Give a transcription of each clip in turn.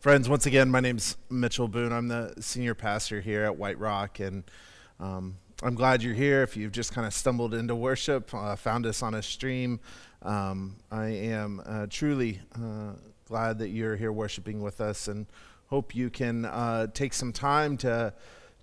Friends, once again, my name's Mitchell Boone. I'm the senior pastor here at White Rock, and um, I'm glad you're here. If you've just kind of stumbled into worship, uh, found us on a stream, um, I am uh, truly uh, glad that you're here worshiping with us, and hope you can uh, take some time to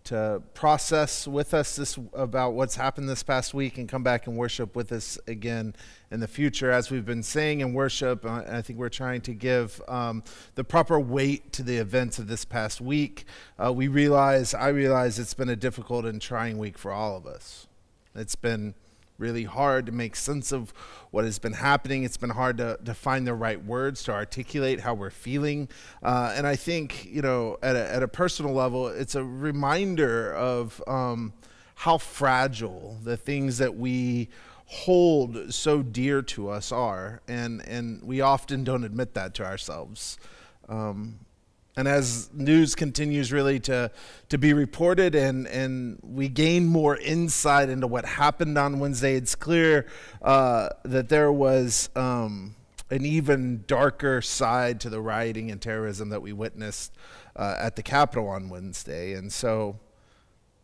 to process with us this about what's happened this past week and come back and worship with us again in the future. As we've been saying in worship uh, i think we're trying to give um, the proper weight to the events of this past week uh, we realize i realize it's been a difficult and trying week for all of us. It's been really hard to make sense of what has been happening. It's been hard to, to find the right words to articulate how we're feeling. Uh, and I think, you know, at a, at a personal level, it's a reminder of um, how fragile the things that we hold so dear to us are. And, and we often don't admit that to ourselves. Um, and as news continues really to, to be reported and, and we gain more insight into what happened on Wednesday, it's clear uh, that there was um, an even darker side to the rioting and terrorism that we witnessed uh, at the Capitol on Wednesday. And so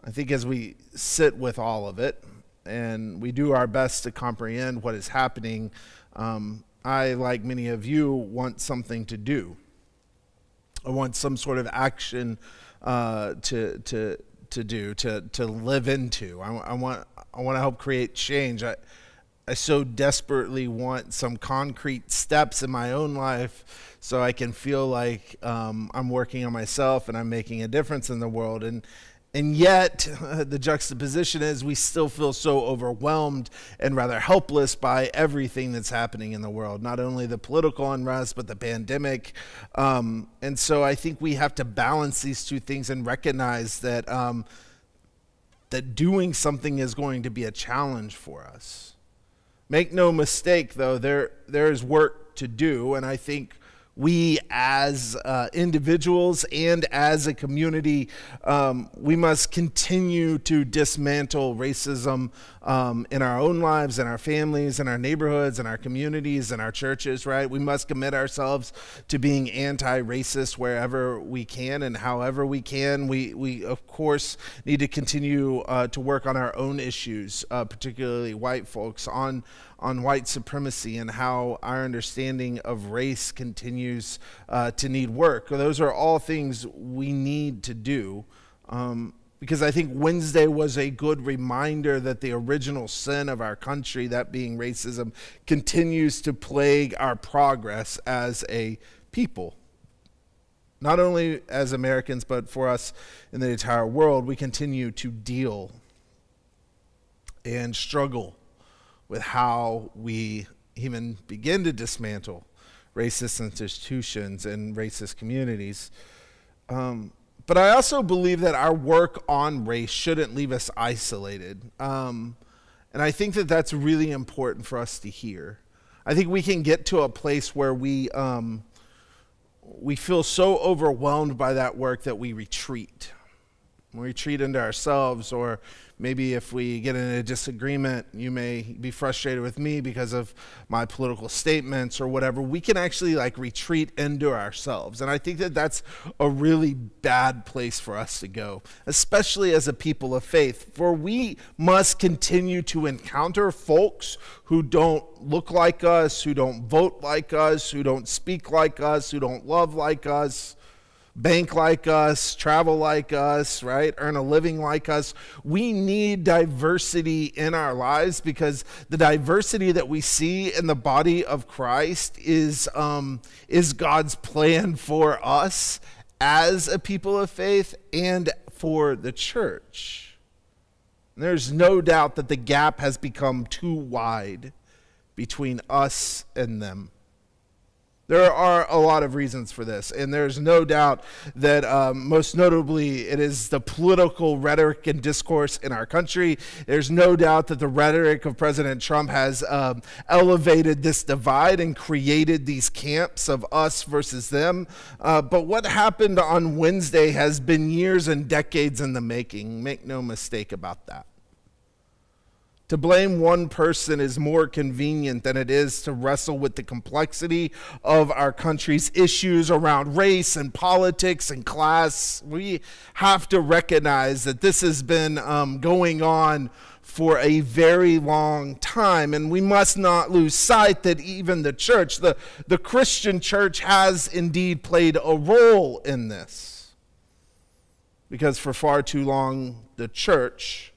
I think as we sit with all of it and we do our best to comprehend what is happening, um, I, like many of you, want something to do. I want some sort of action uh, to to to do to to live into. I, I want I want to help create change. I I so desperately want some concrete steps in my own life so I can feel like um, I'm working on myself and I'm making a difference in the world. And and yet, the juxtaposition is we still feel so overwhelmed and rather helpless by everything that's happening in the world, not only the political unrest, but the pandemic. Um, and so I think we have to balance these two things and recognize that, um, that doing something is going to be a challenge for us. Make no mistake, though, there, there is work to do, and I think we as uh, individuals and as a community, um, we must continue to dismantle racism um, in our own lives, in our families, in our neighborhoods, in our communities, in our churches, right? We must commit ourselves to being anti racist wherever we can and however we can. We, we of course, need to continue uh, to work on our own issues, uh, particularly white folks, on on white supremacy and how our understanding of race continues uh, to need work. Those are all things we need to do. Um, because I think Wednesday was a good reminder that the original sin of our country, that being racism, continues to plague our progress as a people. Not only as Americans, but for us in the entire world, we continue to deal and struggle with how we even begin to dismantle racist institutions and racist communities. Um, but I also believe that our work on race shouldn't leave us isolated. Um, and I think that that's really important for us to hear. I think we can get to a place where we, um, we feel so overwhelmed by that work that we retreat. We retreat into ourselves or Maybe if we get in a disagreement, you may be frustrated with me because of my political statements or whatever. We can actually like retreat into ourselves. And I think that that's a really bad place for us to go, especially as a people of faith. For we must continue to encounter folks who don't look like us, who don't vote like us, who don't speak like us, who don't love like us bank like us, travel like us, right? Earn a living like us. We need diversity in our lives because the diversity that we see in the body of Christ is, um, is God's plan for us as a people of faith and for the church. there's no doubt that the gap has become too wide between us and them. There are a lot of reasons for this, and there's no doubt that um, most notably it is the political rhetoric and discourse in our country. There's no doubt that the rhetoric of President Trump has um, elevated this divide and created these camps of us versus them. Uh, but what happened on Wednesday has been years and decades in the making. Make no mistake about that To blame one person is more convenient than it is to wrestle with the complexity of our country's issues around race and politics and class. We have to recognize that this has been um, going on for a very long time, and we must not lose sight that even the church, the, the Christian church, has indeed played a role in this. Because for far too long, the church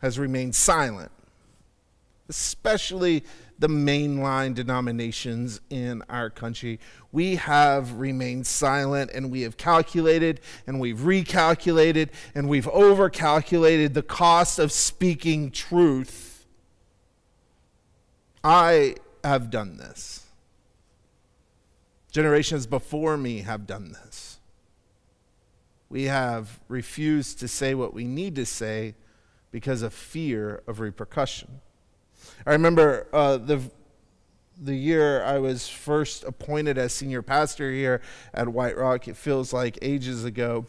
has remained silent, especially the mainline denominations in our country. We have remained silent and we have calculated and we've recalculated and we've overcalculated the cost of speaking truth. I have done this. Generations before me have done this. We have refused to say what we need to say because of fear of repercussion. I remember uh, the the year I was first appointed as senior pastor here at White Rock. It feels like ages ago.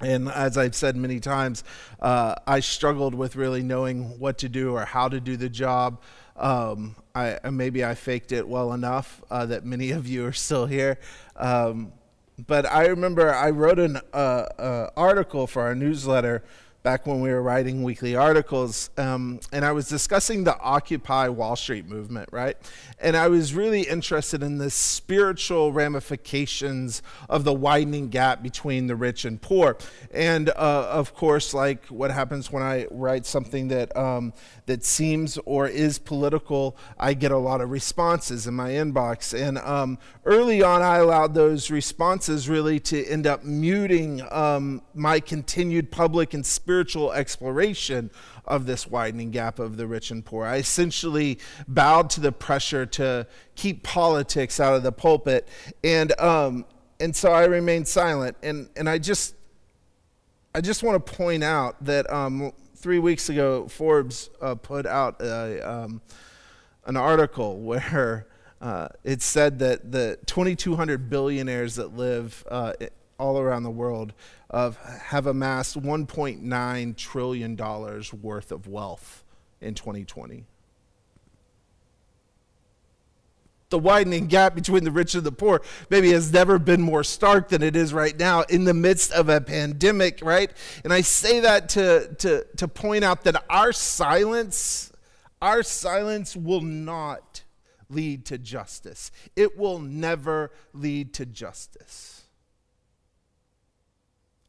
And as I've said many times, uh, I struggled with really knowing what to do or how to do the job. Um, I, maybe I faked it well enough uh, that many of you are still here. Um, but I remember I wrote an uh, uh article for our newsletter back when we were writing weekly articles, um, and I was discussing the Occupy Wall Street movement, right? And I was really interested in the spiritual ramifications of the widening gap between the rich and poor. And uh, of course, like what happens when I write something that um, that seems or is political, I get a lot of responses in my inbox. And um, early on, I allowed those responses really to end up muting um, my continued public and spiritual exploration of this widening gap of the rich and poor. I essentially bowed to the pressure to keep politics out of the pulpit. And, um, and so I remained silent. And, and I just, I just want to point out that um, three weeks ago, Forbes uh, put out a, um, an article where uh, it said that the 2,200 billionaires that live uh, all around the world have amassed 1.9 trillion dollars worth of wealth in 2020. the widening gap between the rich and the poor maybe has never been more stark than it is right now in the midst of a pandemic, right? And I say that to, to, to point out that our silence, our silence will not lead to justice. It will never lead to justice.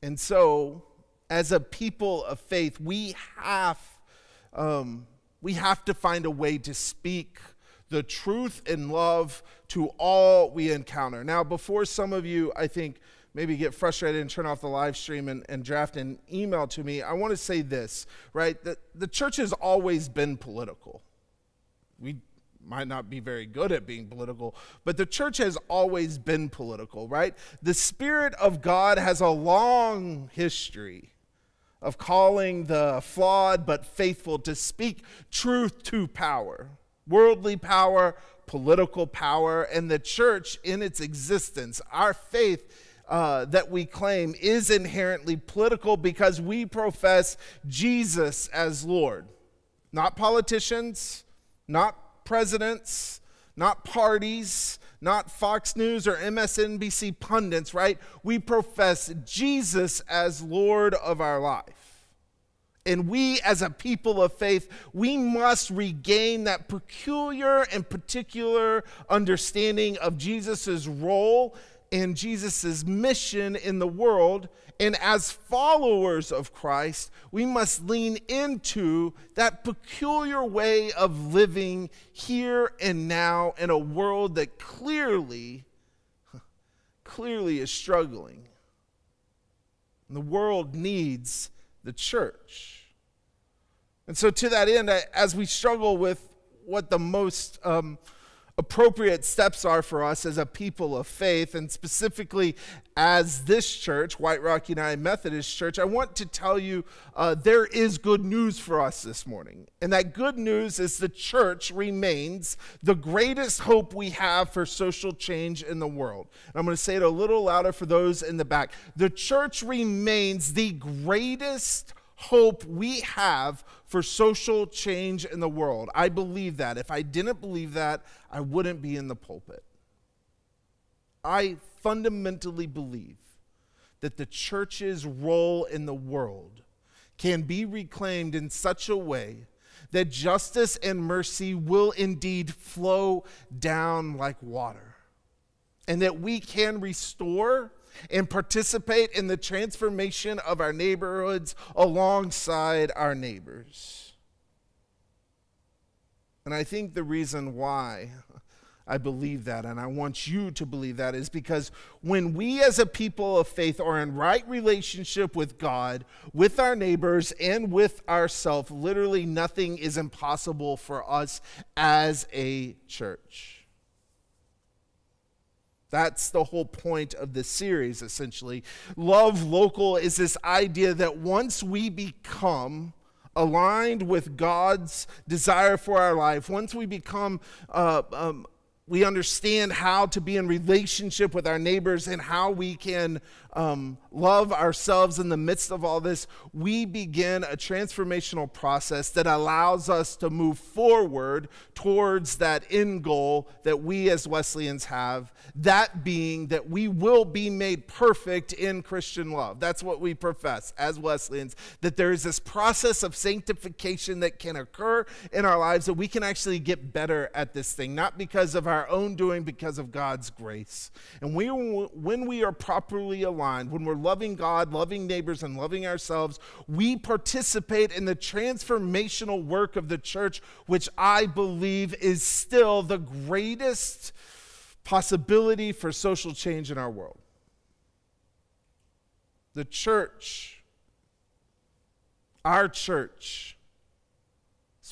And so, as a people of faith, we have, um, we have to find a way to speak the truth and love to all we encounter. Now, before some of you, I think, maybe get frustrated and turn off the live stream and, and draft an email to me, I want to say this, right? That the church has always been political. We might not be very good at being political, but the church has always been political, right? The Spirit of God has a long history of calling the flawed but faithful to speak truth to power worldly power, political power, and the church in its existence, our faith. Uh, that we claim is inherently political because we profess Jesus as Lord. Not politicians, not presidents, not parties, not Fox News or MSNBC pundits, right? We profess Jesus as Lord of our life. And we, as a people of faith, we must regain that peculiar and particular understanding of Jesus' role and Jesus' mission in the world. And as followers of Christ, we must lean into that peculiar way of living here and now in a world that clearly, clearly is struggling. And the world needs the church. And so, to that end, as we struggle with what the most um, appropriate steps are for us as a people of faith, and specifically as this church, White Rock United Methodist Church, I want to tell you uh, there is good news for us this morning. And that good news is the church remains the greatest hope we have for social change in the world. And I'm going to say it a little louder for those in the back. The church remains the greatest hope we have for social change in the world. I believe that. If I didn't believe that, I wouldn't be in the pulpit. I fundamentally believe that the church's role in the world can be reclaimed in such a way that justice and mercy will indeed flow down like water, and that we can restore and participate in the transformation of our neighborhoods alongside our neighbors. And I think the reason why I believe that, and I want you to believe that, is because when we as a people of faith are in right relationship with God, with our neighbors, and with ourselves, literally nothing is impossible for us as a church. That's the whole point of this series, essentially. Love local is this idea that once we become aligned with God's desire for our life, once we become uh, um, we understand how to be in relationship with our neighbors and how we can um, love ourselves in the midst of all this, we begin a transformational process that allows us to move forward towards that end goal that we as Wesleyans have. That being that we will be made perfect in Christian love. That's what we profess as Wesleyans, that there is this process of sanctification that can occur in our lives, that we can actually get better at this thing, not because of our own doing, because of God's grace. And we, when we are properly aligned, aligned, when we're loving God, loving neighbors, and loving ourselves, we participate in the transformational work of the church, which I believe is still the greatest possibility for social change in our world. The church, our church,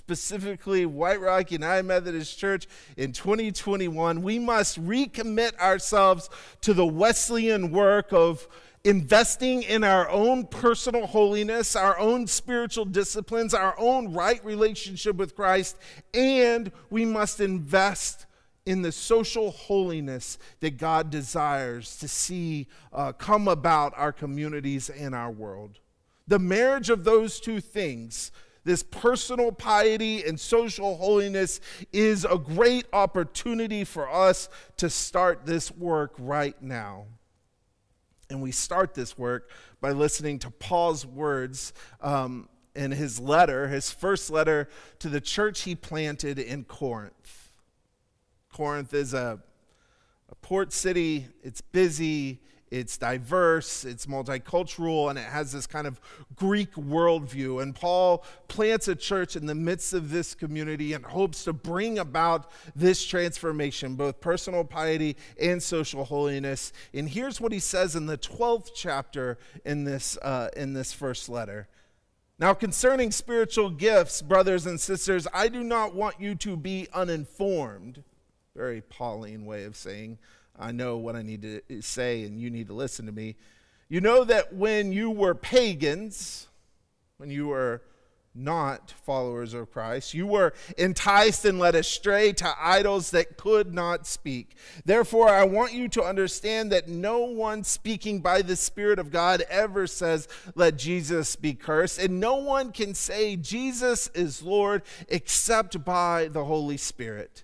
specifically White Rock United Methodist Church in 2021, we must recommit ourselves to the Wesleyan work of investing in our own personal holiness, our own spiritual disciplines, our own right relationship with Christ, and we must invest in the social holiness that God desires to see uh, come about our communities and our world. The marriage of those two things this personal piety and social holiness is a great opportunity for us to start this work right now. And we start this work by listening to Paul's words um, in his letter, his first letter to the church he planted in Corinth. Corinth is a, a port city, it's busy, it's diverse, it's multicultural, and it has this kind of Greek worldview. And Paul plants a church in the midst of this community and hopes to bring about this transformation, both personal piety and social holiness. And here's what he says in the 12th chapter in this, uh, in this first letter. Now, concerning spiritual gifts, brothers and sisters, I do not want you to be uninformed. Very Pauline way of saying I know what I need to eh, say, and you need to listen to me. You know that when you were pagans, when you were not followers of Christ. You were enticed and led astray to idols that could not speak. Therefore, I want you to understand that no one speaking by the Spirit of God ever says, Let Jesus be cursed. And no one can say, Jesus is Lord, except by the Holy Spirit.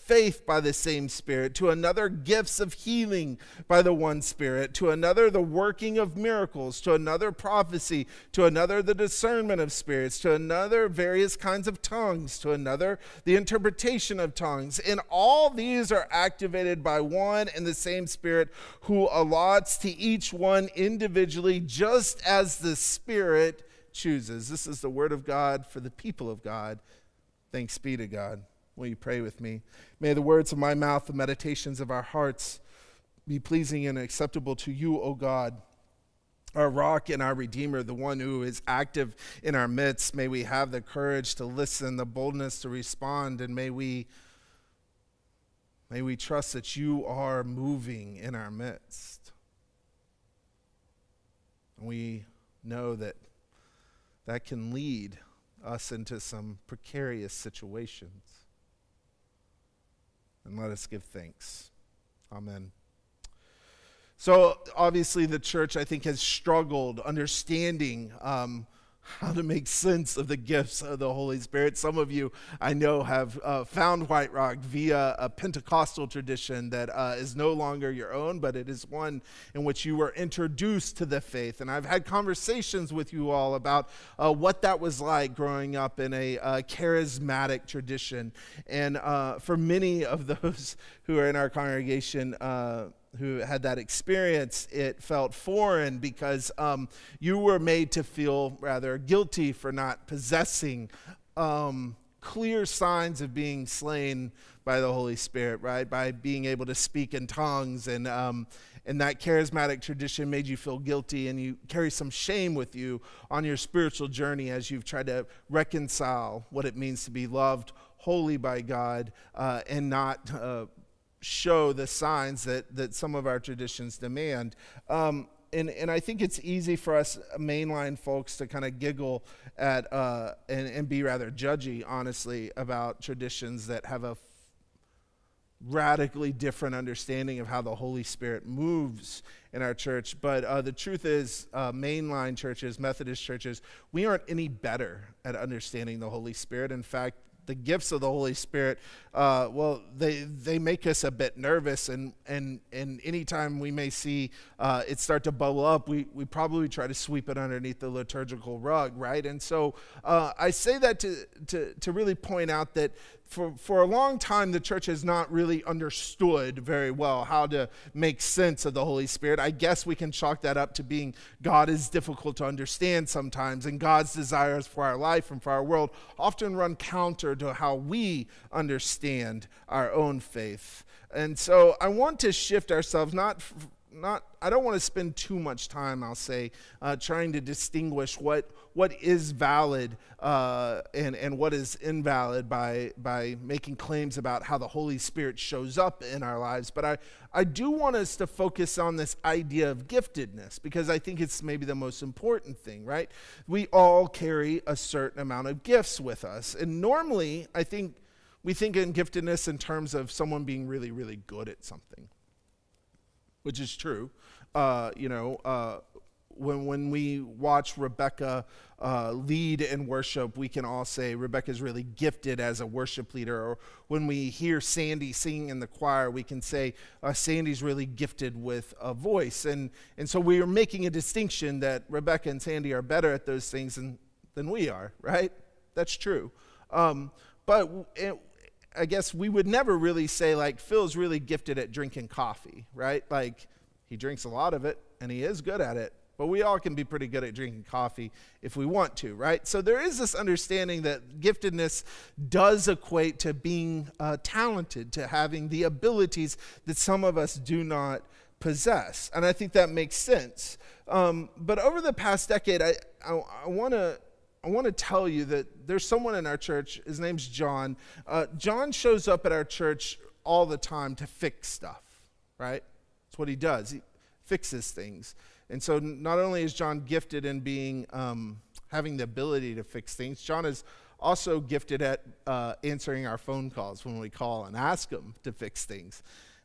faith by the same Spirit, to another, gifts of healing by the one Spirit, to another, the working of miracles, to another, prophecy, to another, the discernment of spirits, to another, various kinds of tongues, to another, the interpretation of tongues. And all these are activated by one and the same Spirit who allots to each one individually, just as the Spirit chooses. This is the word of God for the people of God. Thanks be to God. Will you pray with me? May the words of my mouth, the meditations of our hearts be pleasing and acceptable to you, O God, our rock and our redeemer, the one who is active in our midst. May we have the courage to listen, the boldness to respond, and may we may we trust that you are moving in our midst. We know that that can lead us into some precarious situations. And let us give thanks. Amen. So, obviously, the church, I think, has struggled understanding um, how to make sense of the gifts of the Holy Spirit. Some of you, I know, have uh, found White Rock via a Pentecostal tradition that uh, is no longer your own, but it is one in which you were introduced to the faith. And I've had conversations with you all about uh, what that was like growing up in a uh, charismatic tradition. And uh, for many of those who are in our congregation, uh, who had that experience, it felt foreign because um, you were made to feel rather guilty for not possessing um, clear signs of being slain by the Holy Spirit, right? By being able to speak in tongues. And, um, and that charismatic tradition made you feel guilty, and you carry some shame with you on your spiritual journey as you've tried to reconcile what it means to be loved holy by God uh, and not uh, show the signs that, that some of our traditions demand. Um, and, and I think it's easy for us mainline folks to kind of giggle at uh, and, and be rather judgy, honestly, about traditions that have a radically different understanding of how the Holy Spirit moves in our church. But uh, the truth is, uh, mainline churches, Methodist churches, we aren't any better at understanding the Holy Spirit. In fact, the gifts of the Holy Spirit, uh, well, they they make us a bit nervous, and and and anytime we may see uh, it start to bubble up, we we probably try to sweep it underneath the liturgical rug, right? And so uh, I say that to to to really point out that for, for a long time, the church has not really understood very well how to make sense of the Holy Spirit. I guess we can chalk that up to being God is difficult to understand sometimes, and God's desires for our life and for our world often run counter to how we understand our own faith. And so I want to shift ourselves, not not I don't want to spend too much time, I'll say, uh, trying to distinguish what what is valid uh, and and what is invalid by by making claims about how the Holy Spirit shows up in our lives. But I I do want us to focus on this idea of giftedness because I think it's maybe the most important thing, right? We all carry a certain amount of gifts with us, and normally I think we think in giftedness in terms of someone being really really good at something which is true. Uh, you know, uh, when, when we watch Rebecca uh, lead in worship, we can all say Rebecca's really gifted as a worship leader. Or when we hear Sandy singing in the choir, we can say uh, Sandy's really gifted with a voice. And, and so we are making a distinction that Rebecca and Sandy are better at those things than, than we are, right? That's true. Um, but it, I guess we would never really say, like, Phil's really gifted at drinking coffee, right? Like, he drinks a lot of it and he is good at it. But we all can be pretty good at drinking coffee if we want to, right? So there is this understanding that giftedness does equate to being uh, talented, to having the abilities that some of us do not possess. And I think that makes sense. Um, but over the past decade, I, I, I want to I want to tell you that there's someone in our church, his name's John. Uh, John shows up at our church all the time to fix stuff, right? That's what he does. He fixes things. And so not only is John gifted in being, um, having the ability to fix things, John is also gifted at uh, answering our phone calls when we call and ask him to fix things.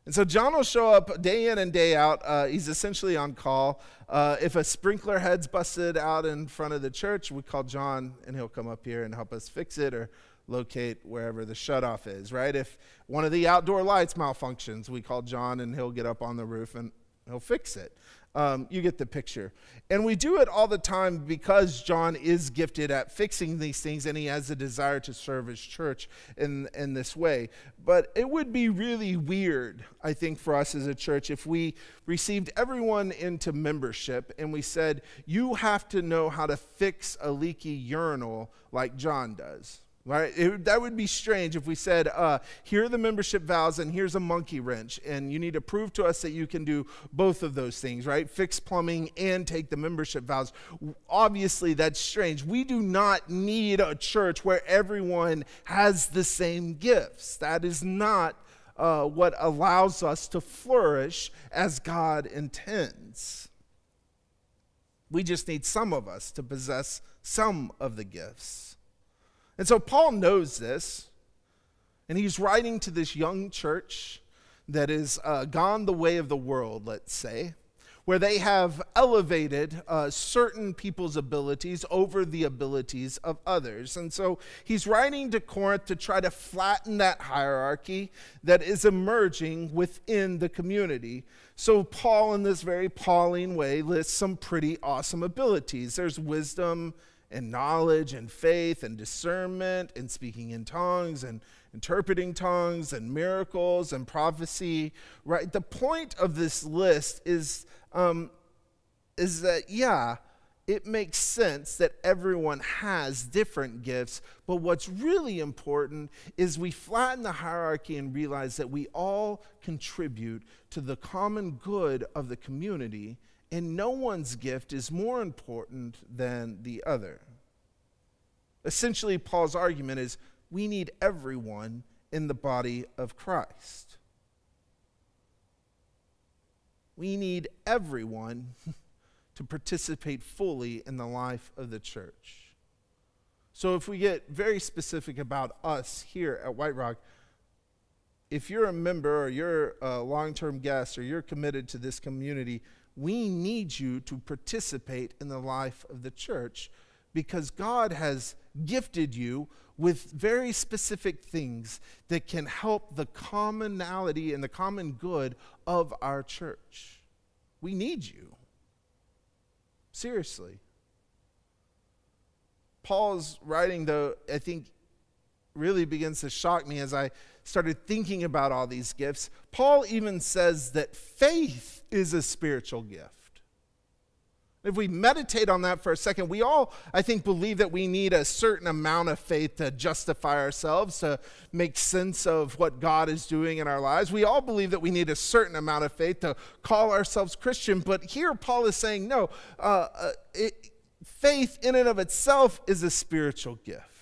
And so John will show up day in and day out. Uh, he's essentially on call. Uh, if a sprinkler head's busted out in front of the church, we call John and he'll come up here and help us fix it or locate wherever the shutoff is, right? If one of the outdoor lights malfunctions, we call John and he'll get up on the roof and he'll fix it. Um, you get the picture. And we do it all the time because John is gifted at fixing these things and he has a desire to serve his church in, in this way. But it would be really weird, I think, for us as a church if we received everyone into membership and we said, you have to know how to fix a leaky urinal like John does Right? It, that would be strange if we said, uh, here are the membership vows and here's a monkey wrench, and you need to prove to us that you can do both of those things, right? Fix plumbing and take the membership vows. Obviously, that's strange. We do not need a church where everyone has the same gifts. That is not uh, what allows us to flourish as God intends. We just need some of us to possess some of the gifts. And so Paul knows this, and he's writing to this young church that is uh, gone the way of the world, let's say, where they have elevated uh, certain people's abilities over the abilities of others. And so he's writing to Corinth to try to flatten that hierarchy that is emerging within the community. So, Paul, in this very Pauline way, lists some pretty awesome abilities. There's wisdom and knowledge and faith and discernment and speaking in tongues and interpreting tongues and miracles and prophecy right? The point of this list is um, is that yeah it makes sense that everyone has different gifts but what's really important is we flatten the hierarchy and realize that we all contribute to the common good of the community and no one's gift is more important than the other. Essentially, Paul's argument is we need everyone in the body of Christ. We need everyone to participate fully in the life of the church. So, if we get very specific about us here at White Rock, if you're a member or you're a long term guest or you're committed to this community, we need you to participate in the life of the church because God has gifted you with very specific things that can help the commonality and the common good of our church. We need you. Seriously. Paul's writing, though, I think really begins to shock me as I started thinking about all these gifts. Paul even says that faith is a spiritual gift. If we meditate on that for a second, we all, I think, believe that we need a certain amount of faith to justify ourselves, to make sense of what God is doing in our lives. We all believe that we need a certain amount of faith to call ourselves Christian. But here, Paul is saying, no, uh, uh, it, faith in and of itself is a spiritual gift.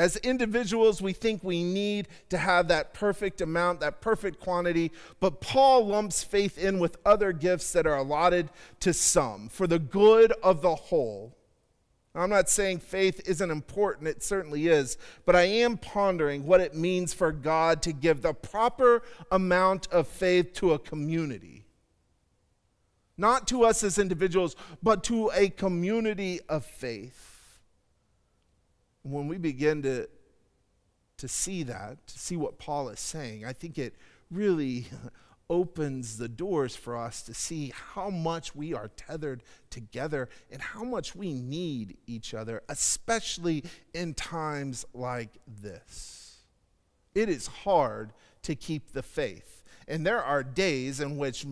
As individuals, we think we need to have that perfect amount, that perfect quantity, but Paul lumps faith in with other gifts that are allotted to some for the good of the whole. I'm not saying faith isn't important, it certainly is, but I am pondering what it means for God to give the proper amount of faith to a community. Not to us as individuals, but to a community of faith when we begin to, to see that, to see what Paul is saying, I think it really opens the doors for us to see how much we are tethered together and how much we need each other, especially in times like this. It is hard to keep the faith. And there are days in which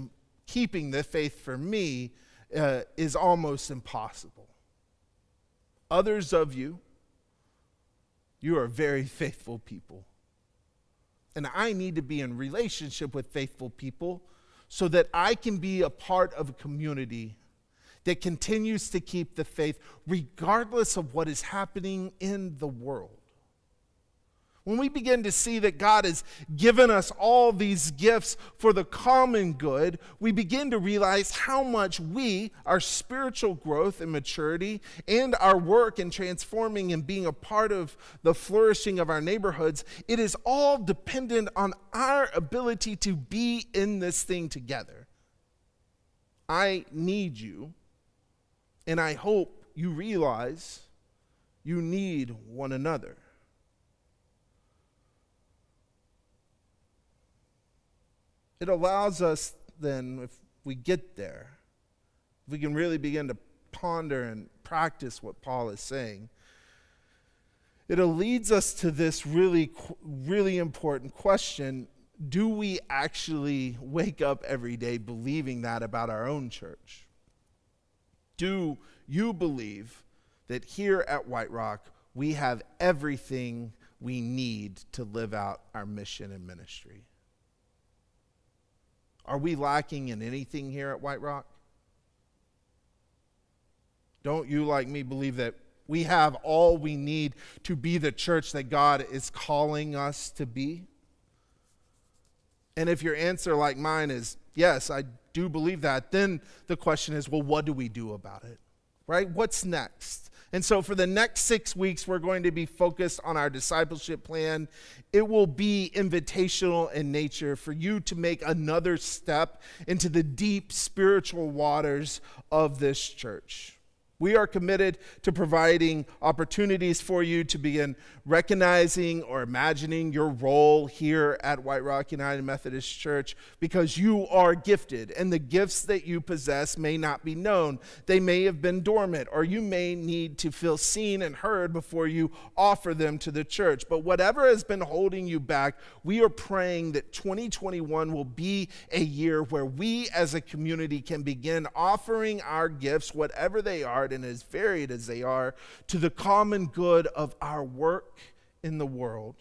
keeping the faith for me uh, is almost impossible. Others of you, you are very faithful people. And I need to be in relationship with faithful people so that I can be a part of a community that continues to keep the faith regardless of what is happening in the world. When we begin to see that God has given us all these gifts for the common good, we begin to realize how much we, our spiritual growth and maturity, and our work in transforming and being a part of the flourishing of our neighborhoods, it is all dependent on our ability to be in this thing together. I need you, and I hope you realize you need one another. It allows us then, if we get there, if we can really begin to ponder and practice what Paul is saying, it leads us to this really, really important question do we actually wake up every day believing that about our own church? Do you believe that here at White Rock, we have everything we need to live out our mission and ministry. Are we lacking in anything here at White Rock? Don't you, like me, believe that we have all we need to be the church that God is calling us to be? And if your answer, like mine, is yes, I do believe that, then the question is well, what do we do about it? Right? What's next? And so, for the next six weeks, we're going to be focused on our discipleship plan. It will be invitational in nature for you to make another step into the deep spiritual waters of this church. We are committed to providing opportunities for you to begin recognizing or imagining your role here at White Rock United Methodist Church because you are gifted and the gifts that you possess may not be known. They may have been dormant or you may need to feel seen and heard before you offer them to the church. But whatever has been holding you back, we are praying that 2021 will be a year where we as a community can begin offering our gifts, whatever they are and as varied as they are to the common good of our work in the world.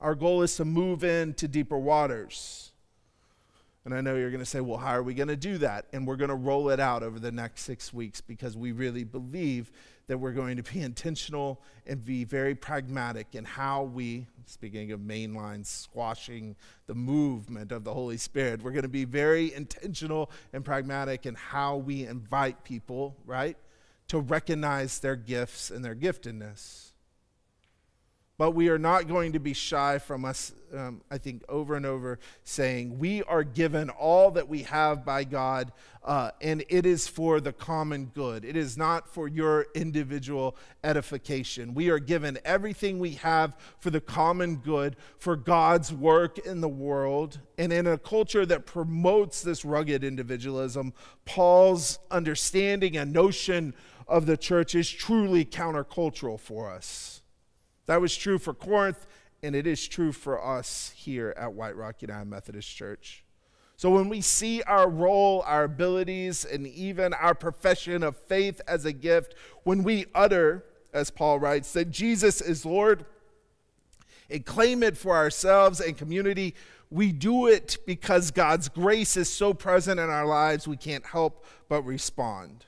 Our goal is to move into deeper waters. And I know you're going to say, well, how are we going to do that? And we're going to roll it out over the next six weeks because we really believe that we're going to be intentional and be very pragmatic in how we, speaking of mainline squashing the movement of the Holy Spirit, we're going to be very intentional and pragmatic in how we invite people, right, to recognize their gifts and their giftedness. But we are not going to be shy from us, um, I think, over and over saying, We are given all that we have by God, uh, and it is for the common good. It is not for your individual edification. We are given everything we have for the common good, for God's work in the world. And in a culture that promotes this rugged individualism, Paul's understanding and notion of the church is truly countercultural for us. That was true for Corinth, and it is true for us here at White Rock United Methodist Church. So when we see our role, our abilities, and even our profession of faith as a gift, when we utter, as Paul writes, that Jesus is Lord, and claim it for ourselves and community, we do it because God's grace is so present in our lives, we can't help but respond.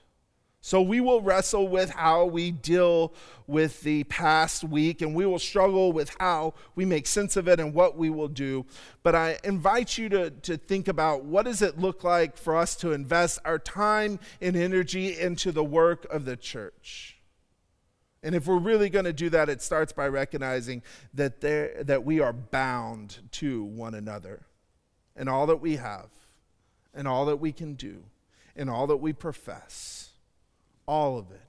So we will wrestle with how we deal with the past week and we will struggle with how we make sense of it and what we will do. But I invite you to, to think about what does it look like for us to invest our time and energy into the work of the church. And if we're really going to do that, it starts by recognizing that, there, that we are bound to one another and all that we have and all that we can do and all that we profess all of it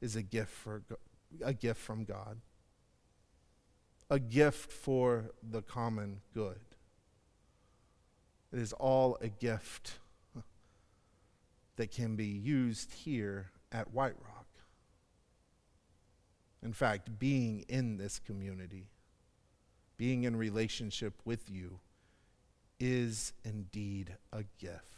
is a gift for a gift from God. A gift for the common good. It is all a gift that can be used here at White Rock. In fact, being in this community, being in relationship with you, is indeed a gift.